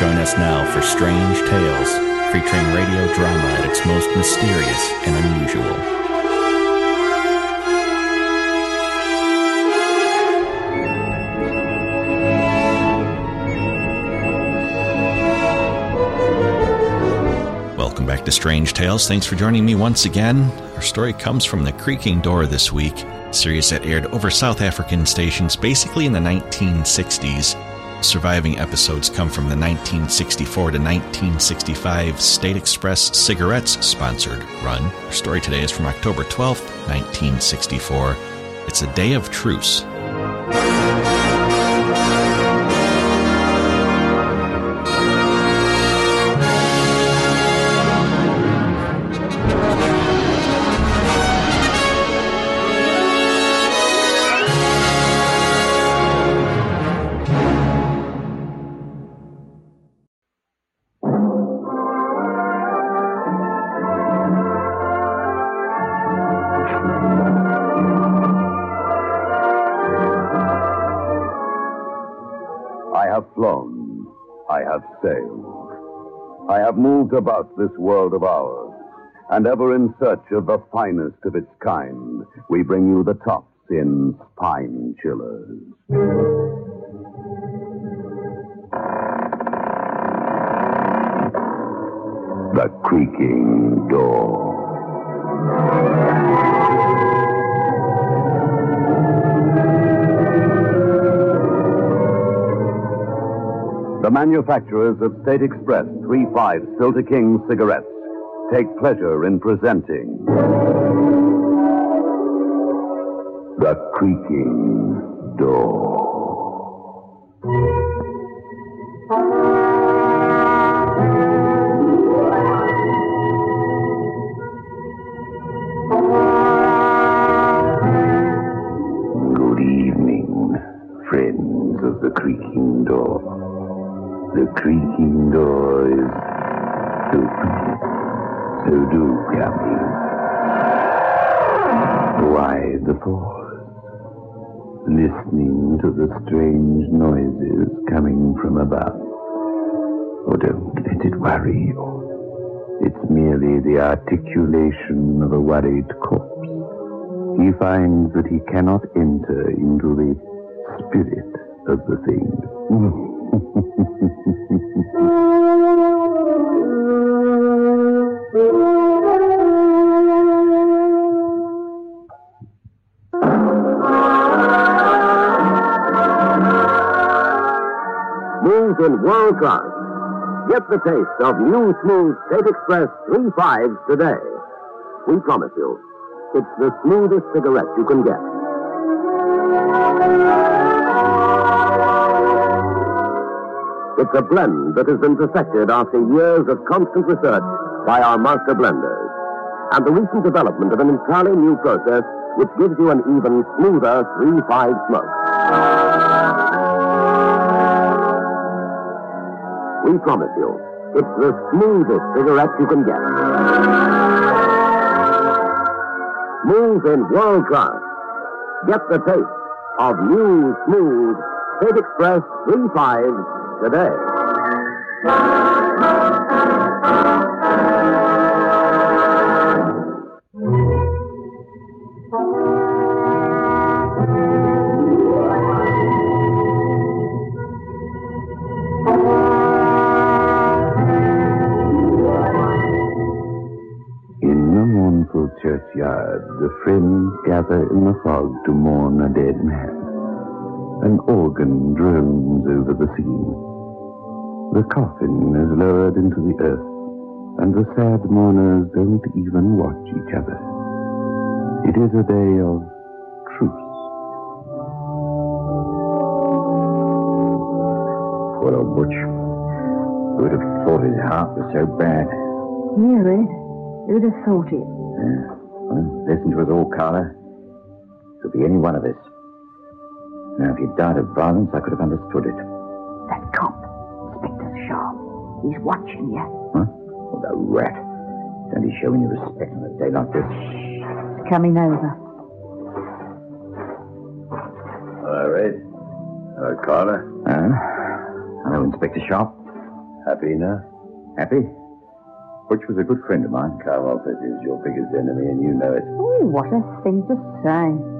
Join us now for Strange Tales, featuring radio drama at its most mysterious and unusual. To Strange Tales. Thanks for joining me once again. Our story comes from The Creaking Door this week, series that aired over South African stations basically in the 1960s. Surviving episodes come from the 1964 to 1965 State Express Cigarettes sponsored run. Our story today is from October 12th, 1964. It's a day of truce. About this world of ours, and ever in search of the finest of its kind, we bring you the tops in Pine Chillers. The creaking door. The manufacturers of State Express 3-5 Filter King cigarettes take pleasure in presenting The Creaking Door. Listening to the strange noises coming from above. Oh, don't let it worry you. It's merely the articulation of a worried corpse. He finds that he cannot enter into the spirit of the thing. In world class. Get the taste of new smooth State Express 3.5s today. We promise you, it's the smoothest cigarette you can get. It's a blend that has been perfected after years of constant research by our master blenders. And the recent development of an entirely new process which gives you an even smoother 3-5 smoke. We promise you, it's the smoothest cigarette you can get. Smooth in world class. Get the taste of new, smooth State Express 3 5 today. Dead man. An organ drones over the scene. The coffin is lowered into the earth, and the sad mourners don't even watch each other. It is a day of truce. Poor old Butch. Who would have thought his heart was so bad? Yeah, Red. Who'd have thought it? Yeah. Well, listen to us all, Carla. It could be any one of us. Now, if you'd died of violence, I could have understood it. That cop, Inspector Sharp. He's watching you. Huh? Oh, the rat. Don't he show any respect on a day like this? He's coming over. Hello, Red. Hello, Carla. Uh, hello, Inspector Sharp. Happy now? Happy? Butch was a good friend of mine. Carwalters is your biggest enemy, and you know it. Oh, what a thing to say.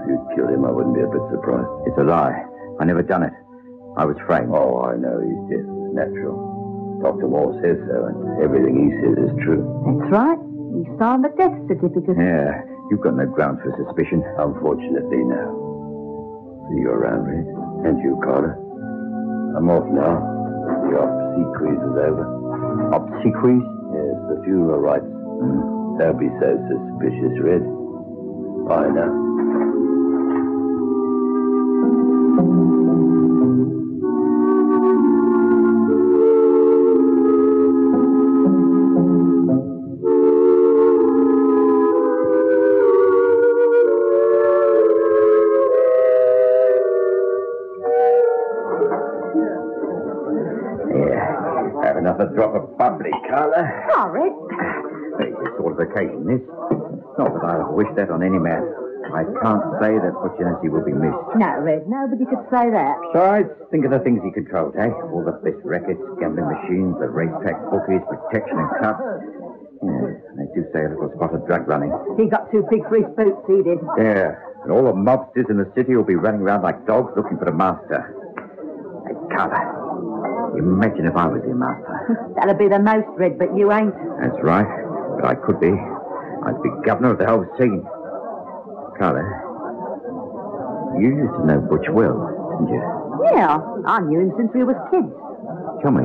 If you'd killed him, I wouldn't be a bit surprised. It's a lie. I never done it. I was framed. Oh, I know. His death was natural. Dr. Morse says so, and everything he says is true. That's right. He signed the death certificate. Yeah, you've got no grounds for suspicion. Unfortunately, no. See you around, Red. And you, Carla. I'm off now. The obsequies is over. Obsequies? Yes, the funeral rites. Mm. Don't be so suspicious, Red. Bye now. I wish that on any man. I can't say that Fortunacy will be missed. No, Red, nobody could say that. Besides, think of the things he controlled, eh? All the best rackets, gambling machines, the racetrack bookies, protection and clubs. Yeah, they do say a little spot of drug running. He got too big for his boots, he did. Yeah, and all the mobsters in the city will be running around like dogs looking for a master. Hey, Carla, imagine if I was your master. That'll be the most, Red, but you ain't. That's right, but I could be. I'd be governor of the whole scene. Carla, you used to know Butch well, didn't you? Yeah, I knew him since we was kids. Tell me,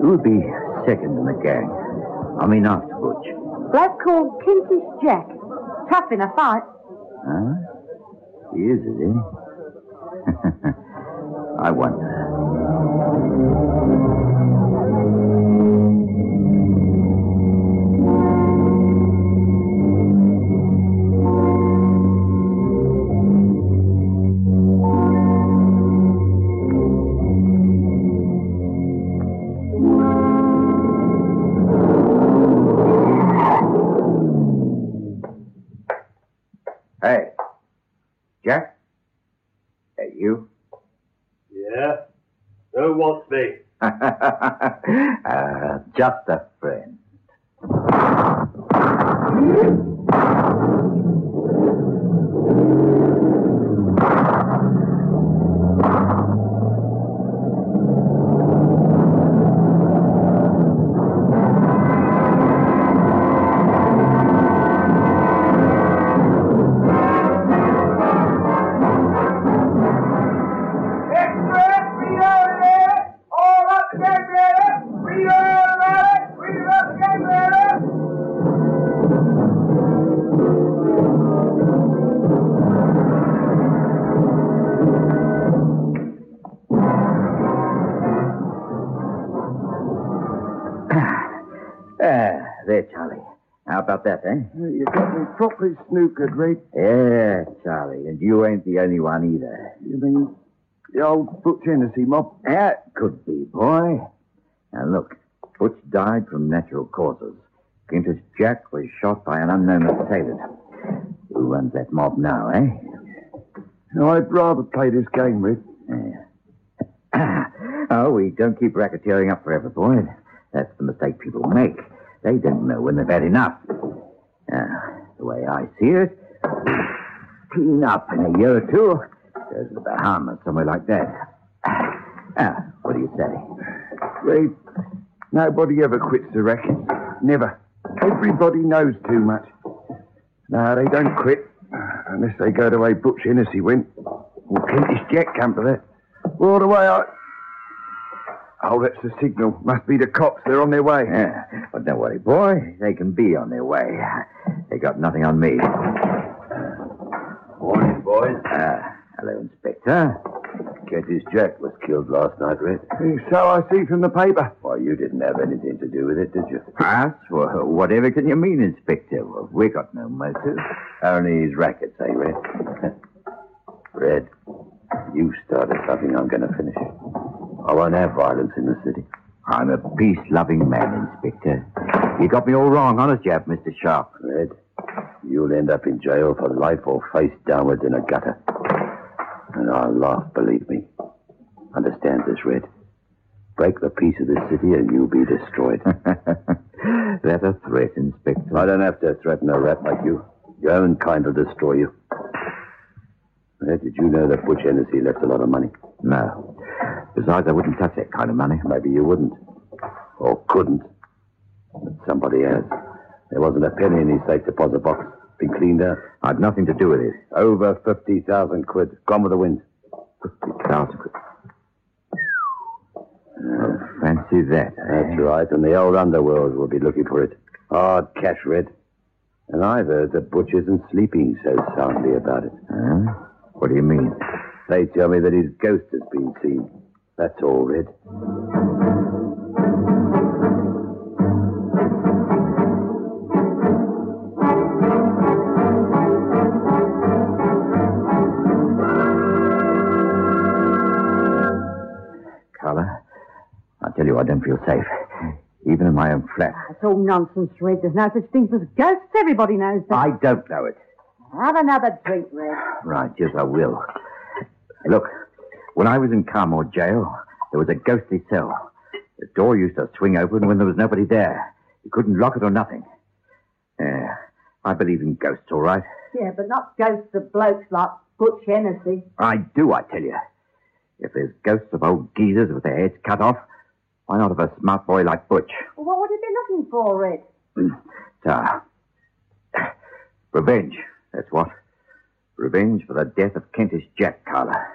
who would be second in the gang? I mean, after Butch. Black called Kentish Jack. Tough in a fight. Huh? He is, is he? I wonder. Who wants me? uh, just a friend. There, Charlie. How about that, eh? You got me properly snookered, Red. Yeah, Charlie, and you ain't the only one either. You mean the old Butch Hennessy mob? That could be, boy. Now look, Butch died from natural causes. Kentish Jack was shot by an unknown assailant. Who runs that mob now, eh? No, I'd rather play this game, Red. Yeah. oh, we don't keep racketeering up forever, boy. That's the mistake people make. They don't know when they've had enough. Now, the way I see it, clean up in a year or two, to the Bahamas, somewhere like that. Ah, what do you say? Red, nobody ever quits the racket. Never. Everybody knows too much. No, they don't quit. Unless they go the way Butch Hennessy went. Or Kentish Jack come to that. Or the way I... Oh, that's the signal. Must be the cops. They're on their way. Yeah, but don't worry, boy. They can be on their way. They got nothing on me. Morning, boys. Uh, hello, Inspector. Kentish Jack was killed last night, Red. So I see from the paper. Why, you didn't have anything to do with it, did you? Us? Well, whatever can you mean, Inspector? Well, we got no motive. Only his rackets, eh, Red? Red, you started something I'm going to finish. I won't have violence in the city. I'm a peace-loving man, Inspector. You got me all wrong, honest, you have, Mr. Sharp. Red, you'll end up in jail for life or face downwards in a gutter. And I'll laugh, believe me. Understand this, Red? Break the peace of this city and you'll be destroyed. That's a threat, Inspector. I don't have to threaten a rat like you. Your own kind will destroy you. Red, did you know that Butch Hennessy left a lot of money? No. Besides, I wouldn't touch that kind of money. Maybe you wouldn't. Or couldn't. But somebody has. There wasn't a penny in his safe deposit box. Been cleaned out. I'd nothing to do with it. Over 50,000 quid. Gone with the wind. Fifty thousand. Oh, fancy that. eh? That's right, and the old underworld will be looking for it. Hard cash, Red. And I've heard that Butch isn't sleeping so soundly about it. Huh? What do you mean? They tell me that his ghost has been seen. That's all, Red. Carla, I tell you, I don't feel safe. Even in my own flat. Ah, it's all nonsense, Red. There's no such thing as ghosts. Everybody knows that. I don't know it. Have another drink, Red. Right, yes, I will. Look, when I was in Carmore jail, there was a ghostly cell. The door used to swing open when there was nobody there. You couldn't lock it or nothing. Yeah, I believe in ghosts, all right. Yeah, but not ghosts of blokes like Butch Hennessy. I do, I tell you. If there's ghosts of old geezers with their heads cut off, why not of a smart boy like Butch? Well, what would you be looking for, Red? Ah. Revenge, that's what. Revenge for the death of Kentish Jack Carla.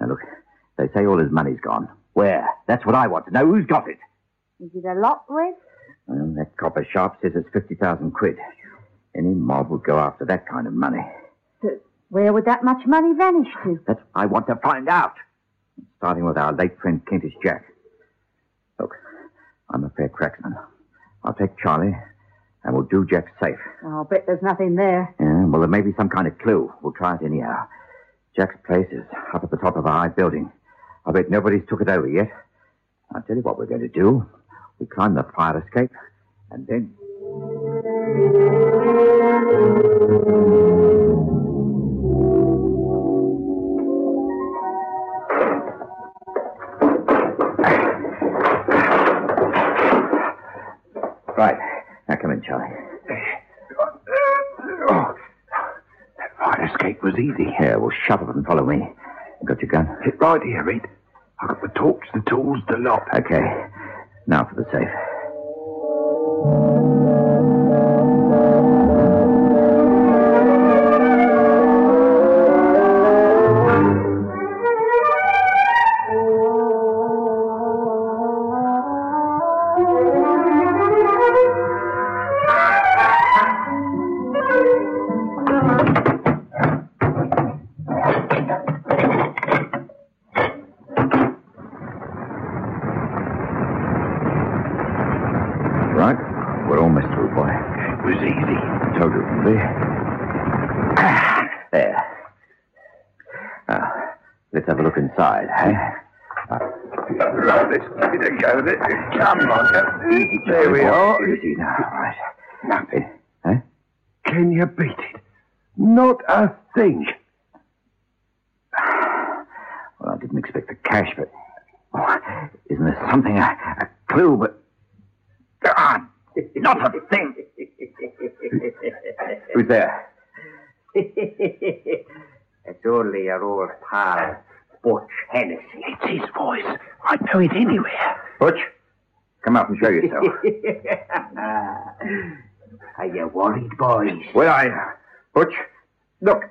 Now look, they say all his money's gone. Where? That's what I want to know. Who's got it? Is it a lot, Red? Well, that copper sharp says it's 50,000 quid. Any mob would go after that kind of money. So where would that much money vanish to? That's what I want to find out. Starting with our late friend Kentish Jack. Look, I'm a fair cracksman. I'll take Charlie, and we'll do Jack safe. I'll bet there's nothing there. Yeah, well, there may be some kind of clue. We'll try it anyhow. Jack's place is up at the top of a high building. I bet nobody's took it over yet. I'll tell you what we're going to do. We climb the fire escape, and then. Right. Now come in, Charlie. Oh, that fire escape was easy. Yeah, well, shut up and follow me. Got your gun? Sit right here, Red. I got the torch, the tools, the lot. Okay. Now for the safe. Nothing. Eh? Can you beat it? Not a thing. Well, I didn't expect the cash, but. Oh, isn't there something, a, a clue, but. Ah, not a thing. Who's there? It's only your old pal, Butch Hennessy. It's his voice. I'd know it anywhere. Butch, come out and show yourself. Are you worried, boys? Are you? Butch, look.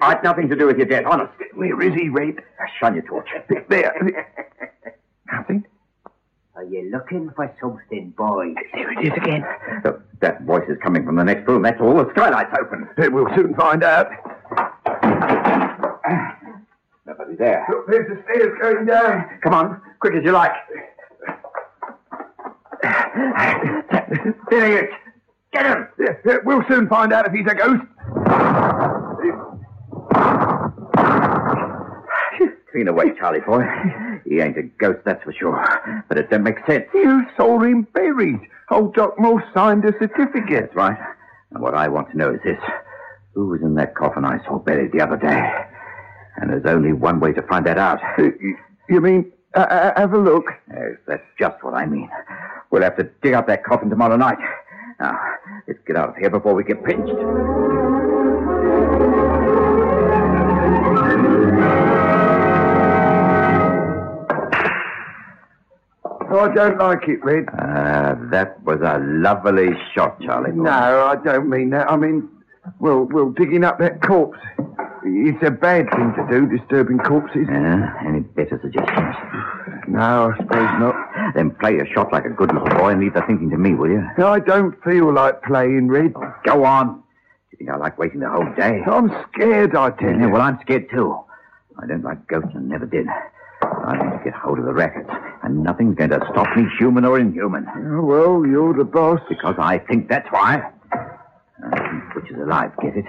I've nothing to do with your death, honest. Where is he, Red? Shine your torch. There. Nothing. Are you looking for something, boys? There it is again. Look, that voice is coming from the next room. That's all. The skylight's open. We'll soon find out. Nobody there. Look, there's the stairs going down. Come on, quick as you like. There he is. Get him. We'll soon find out if he's a ghost. Clean away, Charlie boy. He ain't a ghost, that's for sure. But it don't make sense. You saw him buried. Old Doc Morse signed a certificate. That's right. And what I want to know is this. Who was in that coffin I saw buried the other day? And there's only one way to find that out. You- You mean, uh, uh, have a look? Yes, that's just what I mean. We'll have to dig up that coffin tomorrow night. Now, let's get out of here before we get pinched. I don't like it, Red. Ah, that was a lovely shot, Charlie. No, I don't mean that. I mean, well, well, digging up that corpse. It's a bad thing to do, disturbing corpses. Any better suggestions? No, I suppose not. Then play your shot like a good little boy and leave the thinking to me, will you? I don't feel like playing, Red. Go on. You think I like waiting the whole day? I'm scared, I tell Yeah, you. well, I'm scared too. I don't like ghosts and never did. I want to get hold of the records, and nothing's going to stop me, human or inhuman. Oh, well, you're the boss. Because I think that's why. Uh, Butcher's alive, get it?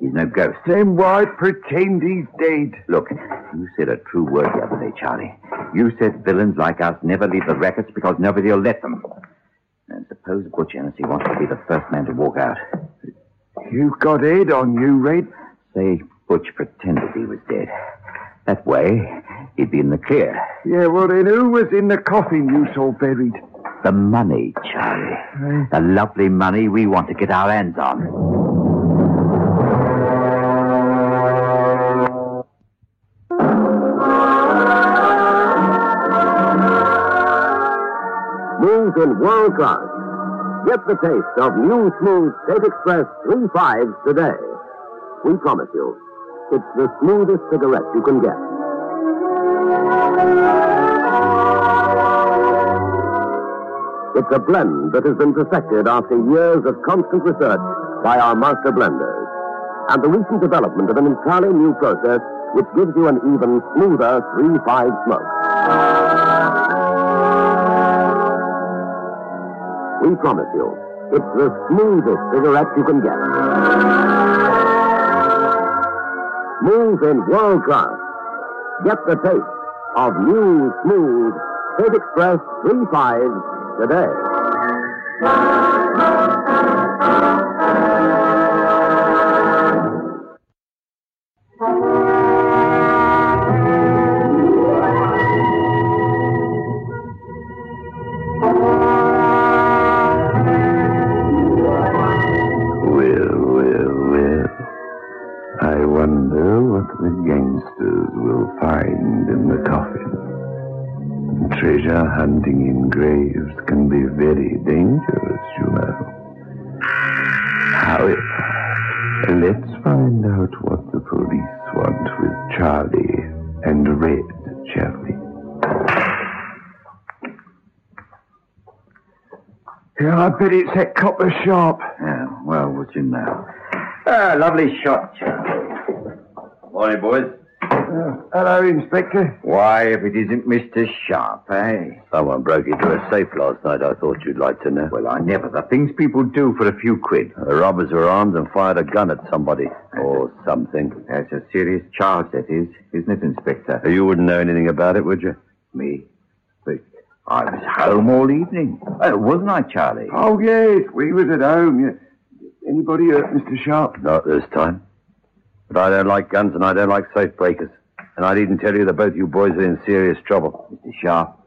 He's no ghost. Then why pretend he's dead? Look, you said a true word the other day, Charlie. You said villains like us never leave the records because nobody will let them. And suppose Butch Hennessy wants to be the first man to walk out. You've got head on you, Red. Say Butch pretended he was dead. That way, he'd be in the clear. Yeah, well, then who was in the coffin you saw buried? The money, Charlie. Eh? The lovely money we want to get our hands on. Smooth in world class. Get the taste of new smooth State Express 3 5s today. We promise you, it's the smoothest cigarette you can get. It's a blend that has been perfected after years of constant research by our master blenders. And the recent development of an entirely new process which gives you an even smoother 3 5 smoke. We promise you, it's the smoothest cigarette you can get. Smooth in world class. Get the taste of new, smooth State Express 3 5 today. Wonder what the gangsters will find in the coffin. Treasure hunting in graves can be very dangerous, you know. However, let's find out what the police want with Charlie and Red, Charlie. Yeah, I bet it's that copper sharp. Yeah, well, what's in now? Ah, lovely shot, Charlie. Morning, boys. Uh, hello, Inspector. Why, if it isn't Mr. Sharp, eh? Someone broke into a safe last night. I thought you'd like to know. Well, I never. The things people do for a few quid. The robbers were armed and fired a gun at somebody or something. That's a serious charge, that is, isn't it, Inspector? You wouldn't know anything about it, would you? Me? But I was home all evening. Uh, wasn't I, Charlie? Oh, yes, we was at home. Anybody hurt Mr. Sharp? Not this time. But I don't like guns and I don't like safe breakers. And I needn't tell you that both you boys are in serious trouble. Mr. Sharp,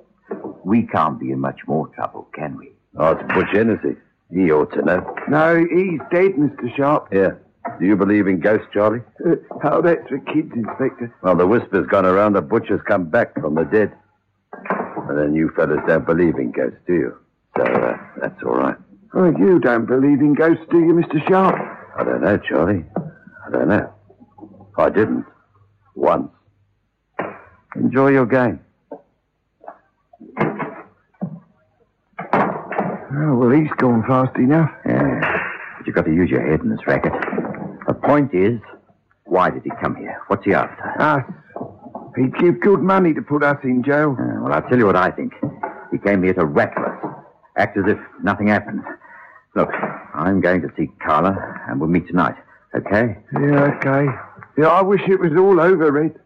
we can't be in much more trouble, can we? Oh, it's Butch Hennessy. He ought to know. No, he's dead, Mr. Sharp. Yeah. Do you believe in ghosts, Charlie? Uh, oh, that's for kids, Inspector. Well, the whisper's gone around that Butcher's come back from the dead. And then you fellas don't believe in ghosts, do you? So, uh, that's all right. Oh, you don't believe in ghosts, do you, Mr. Sharp? I don't know, Charlie. I don't know. I didn't. Once. Enjoy your game. Oh, well, he's gone fast enough. Yeah. But you've got to use your head in this racket. The point is, why did he come here? What's he after? Us. He'd give good money to put us in jail. Uh, well, I'll tell you what I think. He came here to rattle us, act as if nothing happened. Look, I'm going to see Carla, and we'll meet tonight. Okay? Yeah, okay. Yeah, I wish it was all over, Red.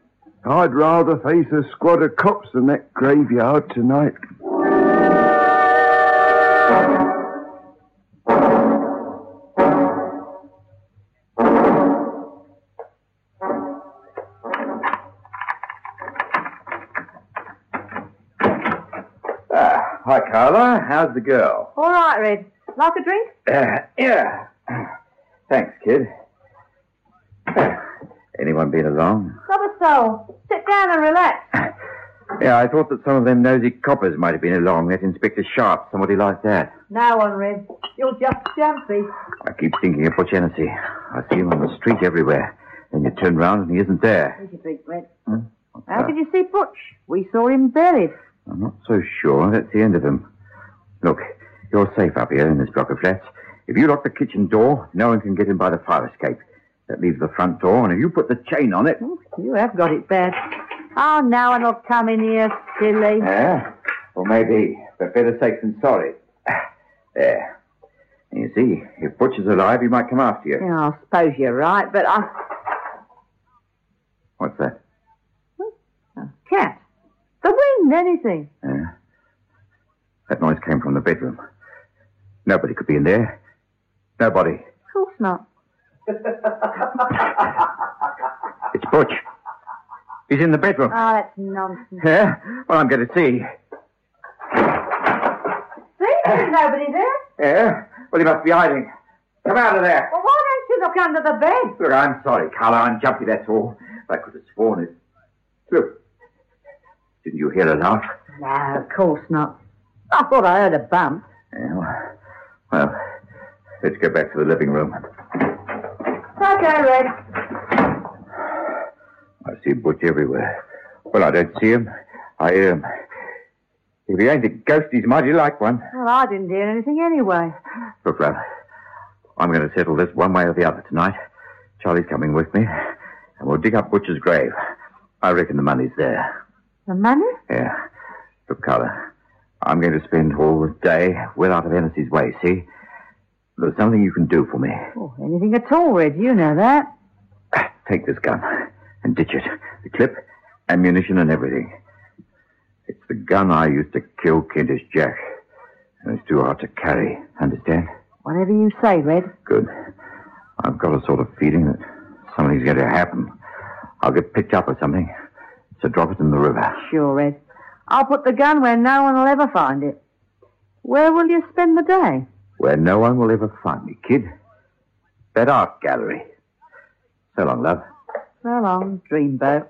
I'd rather face a squad of cops than that graveyard tonight. Ah, hi, Carla. How's the girl? All right, Red. Like a drink? Uh, yeah. Thanks, kid. Anyone been along? Not a soul. Sit down and relax. Yeah, I thought that some of them nosy coppers might have been along. That Inspector Sharp, somebody like that. No one, Red. You're just jumpy. I keep thinking of Butch Hennessy. I see him on the street everywhere. Then you turn round and he isn't there. Here's your Red. Hmm? What's How that? did you see Butch? We saw him buried. I'm not so sure. That's the end of him. Look, you're safe up here in this block of flats. If you lock the kitchen door, no one can get in by the fire escape. That leaves the front door, and if you put the chain on it. You have got it bad. Oh, now one will come in here, silly. Yeah? Well, maybe, but better safe than sorry. There. You see, if Butch is alive, he might come after you. Yeah, I suppose you're right, but I... What's that? A cat. The wind, anything. Yeah. That noise came from the bedroom. Nobody could be in there. Nobody. Of course not. It's Butch. He's in the bedroom. Oh, that's nonsense. Yeah? Well, I'm going to see. See, there's nobody there. Yeah? Well, he must be hiding. Come out of there. Well, why don't you look under the bed? Look, I'm sorry, Carla. I'm jumpy, that's all. I could have sworn it. Look. Didn't you hear a laugh? No, of course not. I thought I heard a bump. Yeah, well, well, let's go back to the living room. Okay, Red. I see Butch everywhere. Well, I don't see him. I hear him. If he ain't a ghost, he's mighty like one. Well, I didn't hear anything anyway. Look, Ralph, I'm going to settle this one way or the other tonight. Charlie's coming with me, and we'll dig up Butcher's grave. I reckon the money's there. The money? Yeah. Look, Carla, I'm going to spend all the day well out of Hennessy's way, see? There's something you can do for me. Oh, anything at all, Red. You know that. Take this gun and ditch it. The clip, ammunition, and everything. It's the gun I used to kill Kentish Jack. And it's too hard to carry. Understand? Whatever you say, Red. Good. I've got a sort of feeling that something's going to happen. I'll get picked up or something. So drop it in the river. Sure, Red. I'll put the gun where no one will ever find it. Where will you spend the day? Where no one will ever find me, kid. That art gallery. So long, love. So long, dreamboat.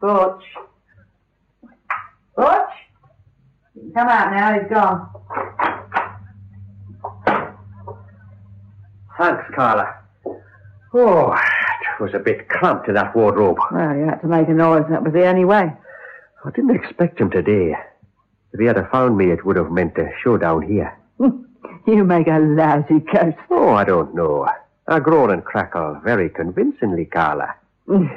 Butch. Butch? Come out now, he's gone. Thanks, Carla. Oh, it was a bit cramped in that wardrobe. Well, you had to make a noise, that was the only way. I didn't expect him today. If he had found me, it would have meant a showdown here. You make a lousy ghost. Oh, I don't know. I groan and crackle very convincingly, Carla. that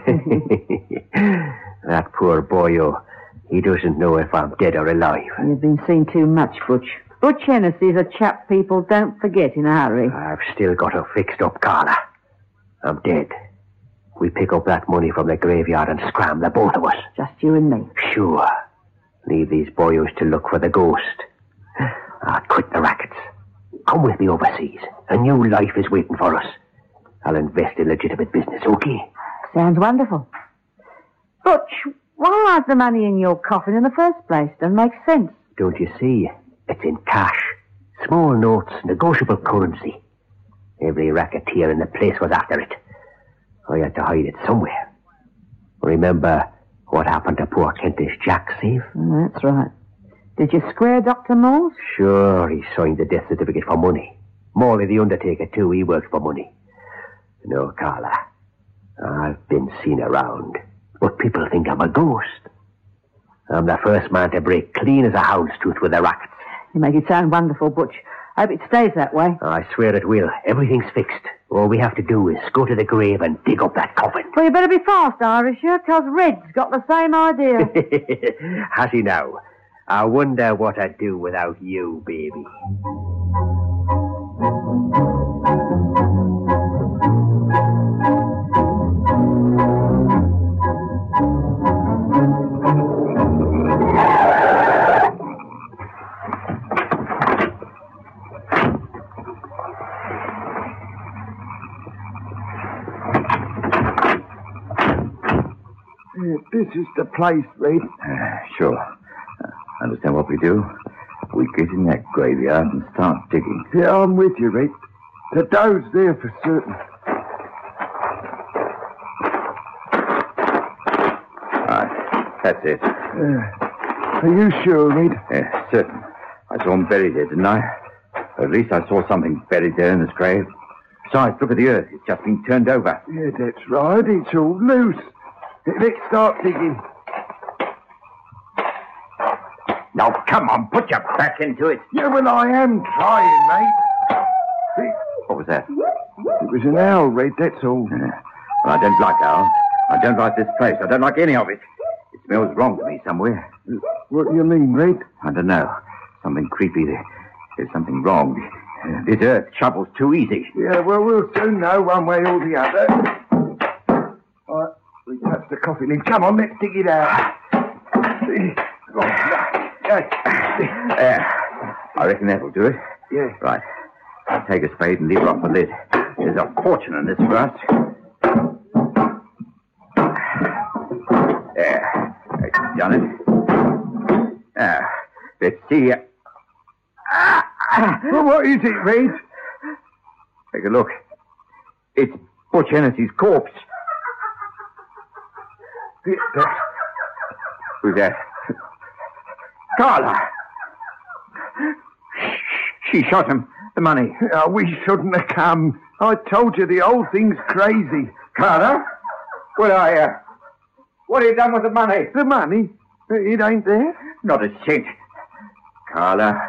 poor boyo, oh, he doesn't know if I'm dead or alive. You've been seen too much, Butch. Butch Hennessy's a chap people don't forget in a hurry. I've still got her fixed up, Carla. I'm dead. We pick up that money from the graveyard and scram the both of us. Just you and me. Sure. Leave these boyos to look for the ghost. I'll quit the rackets. Come with me overseas. A new life is waiting for us. I'll invest in legitimate business, okay? Sounds wonderful. Butch, why hide the money in your coffin in the first place? Doesn't make sense. Don't you see? It's in cash. Small notes, negotiable currency. Every racketeer in the place was after it. I had to hide it somewhere. Remember what happened to poor Kentish Jack, Steve? Mm, That's right. Did you square Dr. Morse? Sure, he signed the death certificate for money. Morley the Undertaker, too, he worked for money. No, Carla. I've been seen around, but people think I'm a ghost. I'm the first man to break clean as a hound's tooth with a racket. You make it sound wonderful, Butch. I hope it stays that way. Oh, I swear it will. Everything's fixed. All we have to do is go to the grave and dig up that coffin. Well, you better be fast, Irisher, because Red's got the same idea. Has he now? I wonder what I'd do without you, baby. This the place, Red. Uh, sure. Uh, understand what we do? We get in that graveyard and start digging. Yeah, I'm with you, Red. The dough's there for certain. Right. That's it. Uh, are you sure, Red? Yeah, certain. I saw him buried there, didn't I? At least I saw something buried there in his grave. Besides, look at the earth. It's just been turned over. Yeah, that's right. It's all loose. Let's start digging. Now, come on, put your back into it. Yeah, well, I am trying, mate. See, What was that? it was an owl, Red, that's all. Yeah. Well, I don't like owls. I don't like this place. I don't like any of it. It smells wrong to me somewhere. What do you mean, Red? I don't know. Something creepy. There. There's something wrong. Uh, This earth shovels too easy. Yeah, well, we'll soon know one way or the other. Touch the coffin lid. Come on, let's dig it out. There. I reckon that'll do it. Yeah. Right. Take a spade and lever off the lid. There's a fortune in this for us. There. That's done it. Ah. let's see. Well, what is it, Red? Take a look. It's Butch Hennessy's corpse. Who's that? Carla! She shot him. The money. Oh, we shouldn't have come. I told you the old thing's crazy. Carla? What are you? What have you done with the money? The money? It ain't there? Not a cent. Carla,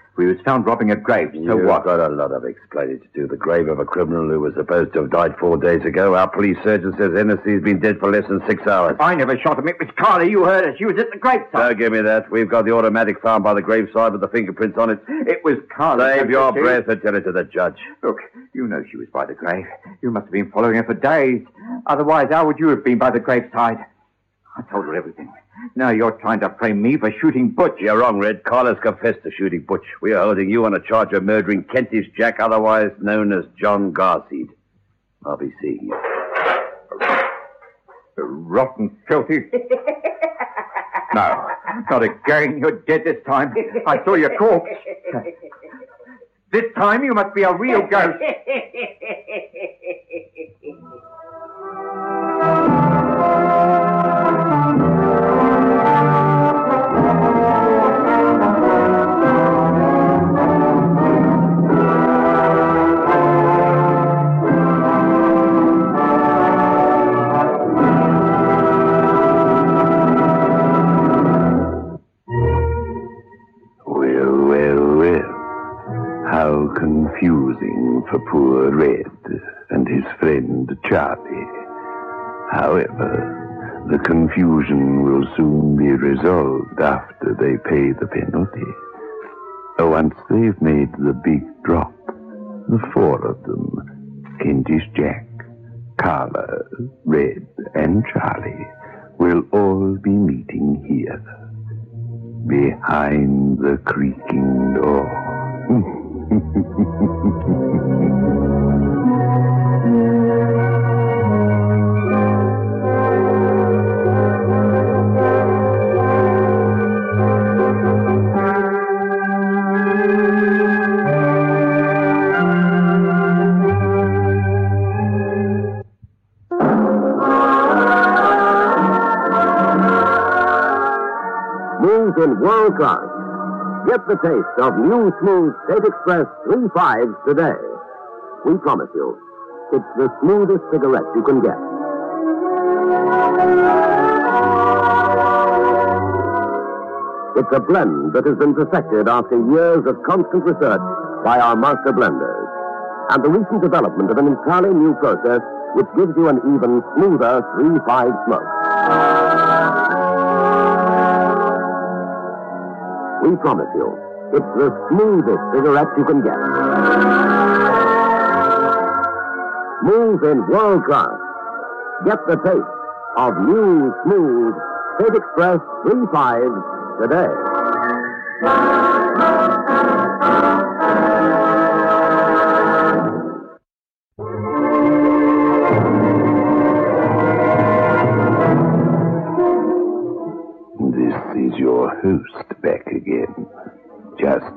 We was found robbing a grave. So You've what? got a lot of explaining to do. The grave of a criminal who was supposed to have died four days ago. Our police surgeon says Hennessy's been dead for less than six hours. I never shot him. It was Carla. You heard her. She was at the graveside. Don't give me that. We've got the automatic found by the graveside with the fingerprints on it. It was Carla. Save your She- breath and tell it to the judge. Look, you know she was by the grave. You must have been following her for days. Otherwise, how would you have been by the graveside? I told her everything. Now you're trying to frame me for shooting Butch. You're wrong, Red. Carla's confessed to shooting Butch. We are holding you on a charge of murdering Kentish Jack, otherwise known as John Garseed. I'll be seeing you. Rotten, filthy. no, not again. You're dead this time. I saw your corpse. This time you must be a real ghost. for poor Red and his friend Charlie. However, the confusion will soon be resolved after they pay the penalty. Oh, once they've made the big drop, the four of them, Kentish Jack, Carla, Red, and Charlie, will all be meeting here behind the creaking door. Hmm world class. Get the taste of new smooth State Express 3 fives today. We promise you, it's the smoothest cigarette you can get. It's a blend that has been perfected after years of constant research by our master blenders. And the recent development of an entirely new process which gives you an even smoother 3-5 smoke. We promise you, it's the smoothest cigarette you can get. Smooth in world class. Get the taste of new, smooth State Express 3-5 today.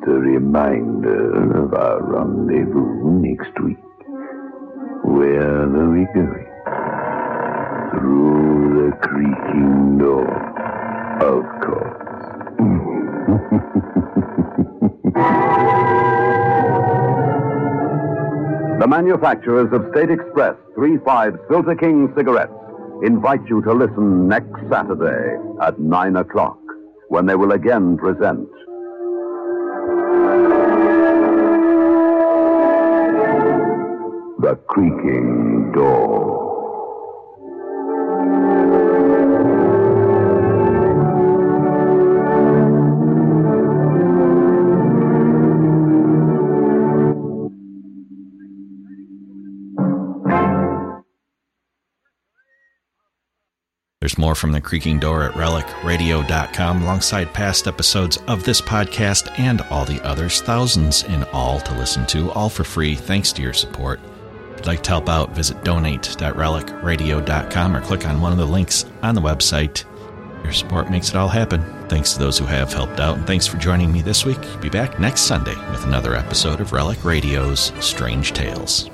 A reminder of our rendezvous next week. Where are we going? Through the creaking door, of course. The manufacturers of State Express 3-5 Filter King cigarettes invite you to listen next Saturday at 9 o'clock when they will again present The creaking door. There's more from the creaking door at relicradio.com alongside past episodes of this podcast and all the others, thousands in all to listen to, all for free thanks to your support. Like to help out, visit donate.relicradio.com or click on one of the links on the website. Your support makes it all happen. Thanks to those who have helped out, and thanks for joining me this week. Be back next Sunday with another episode of Relic Radio's Strange Tales.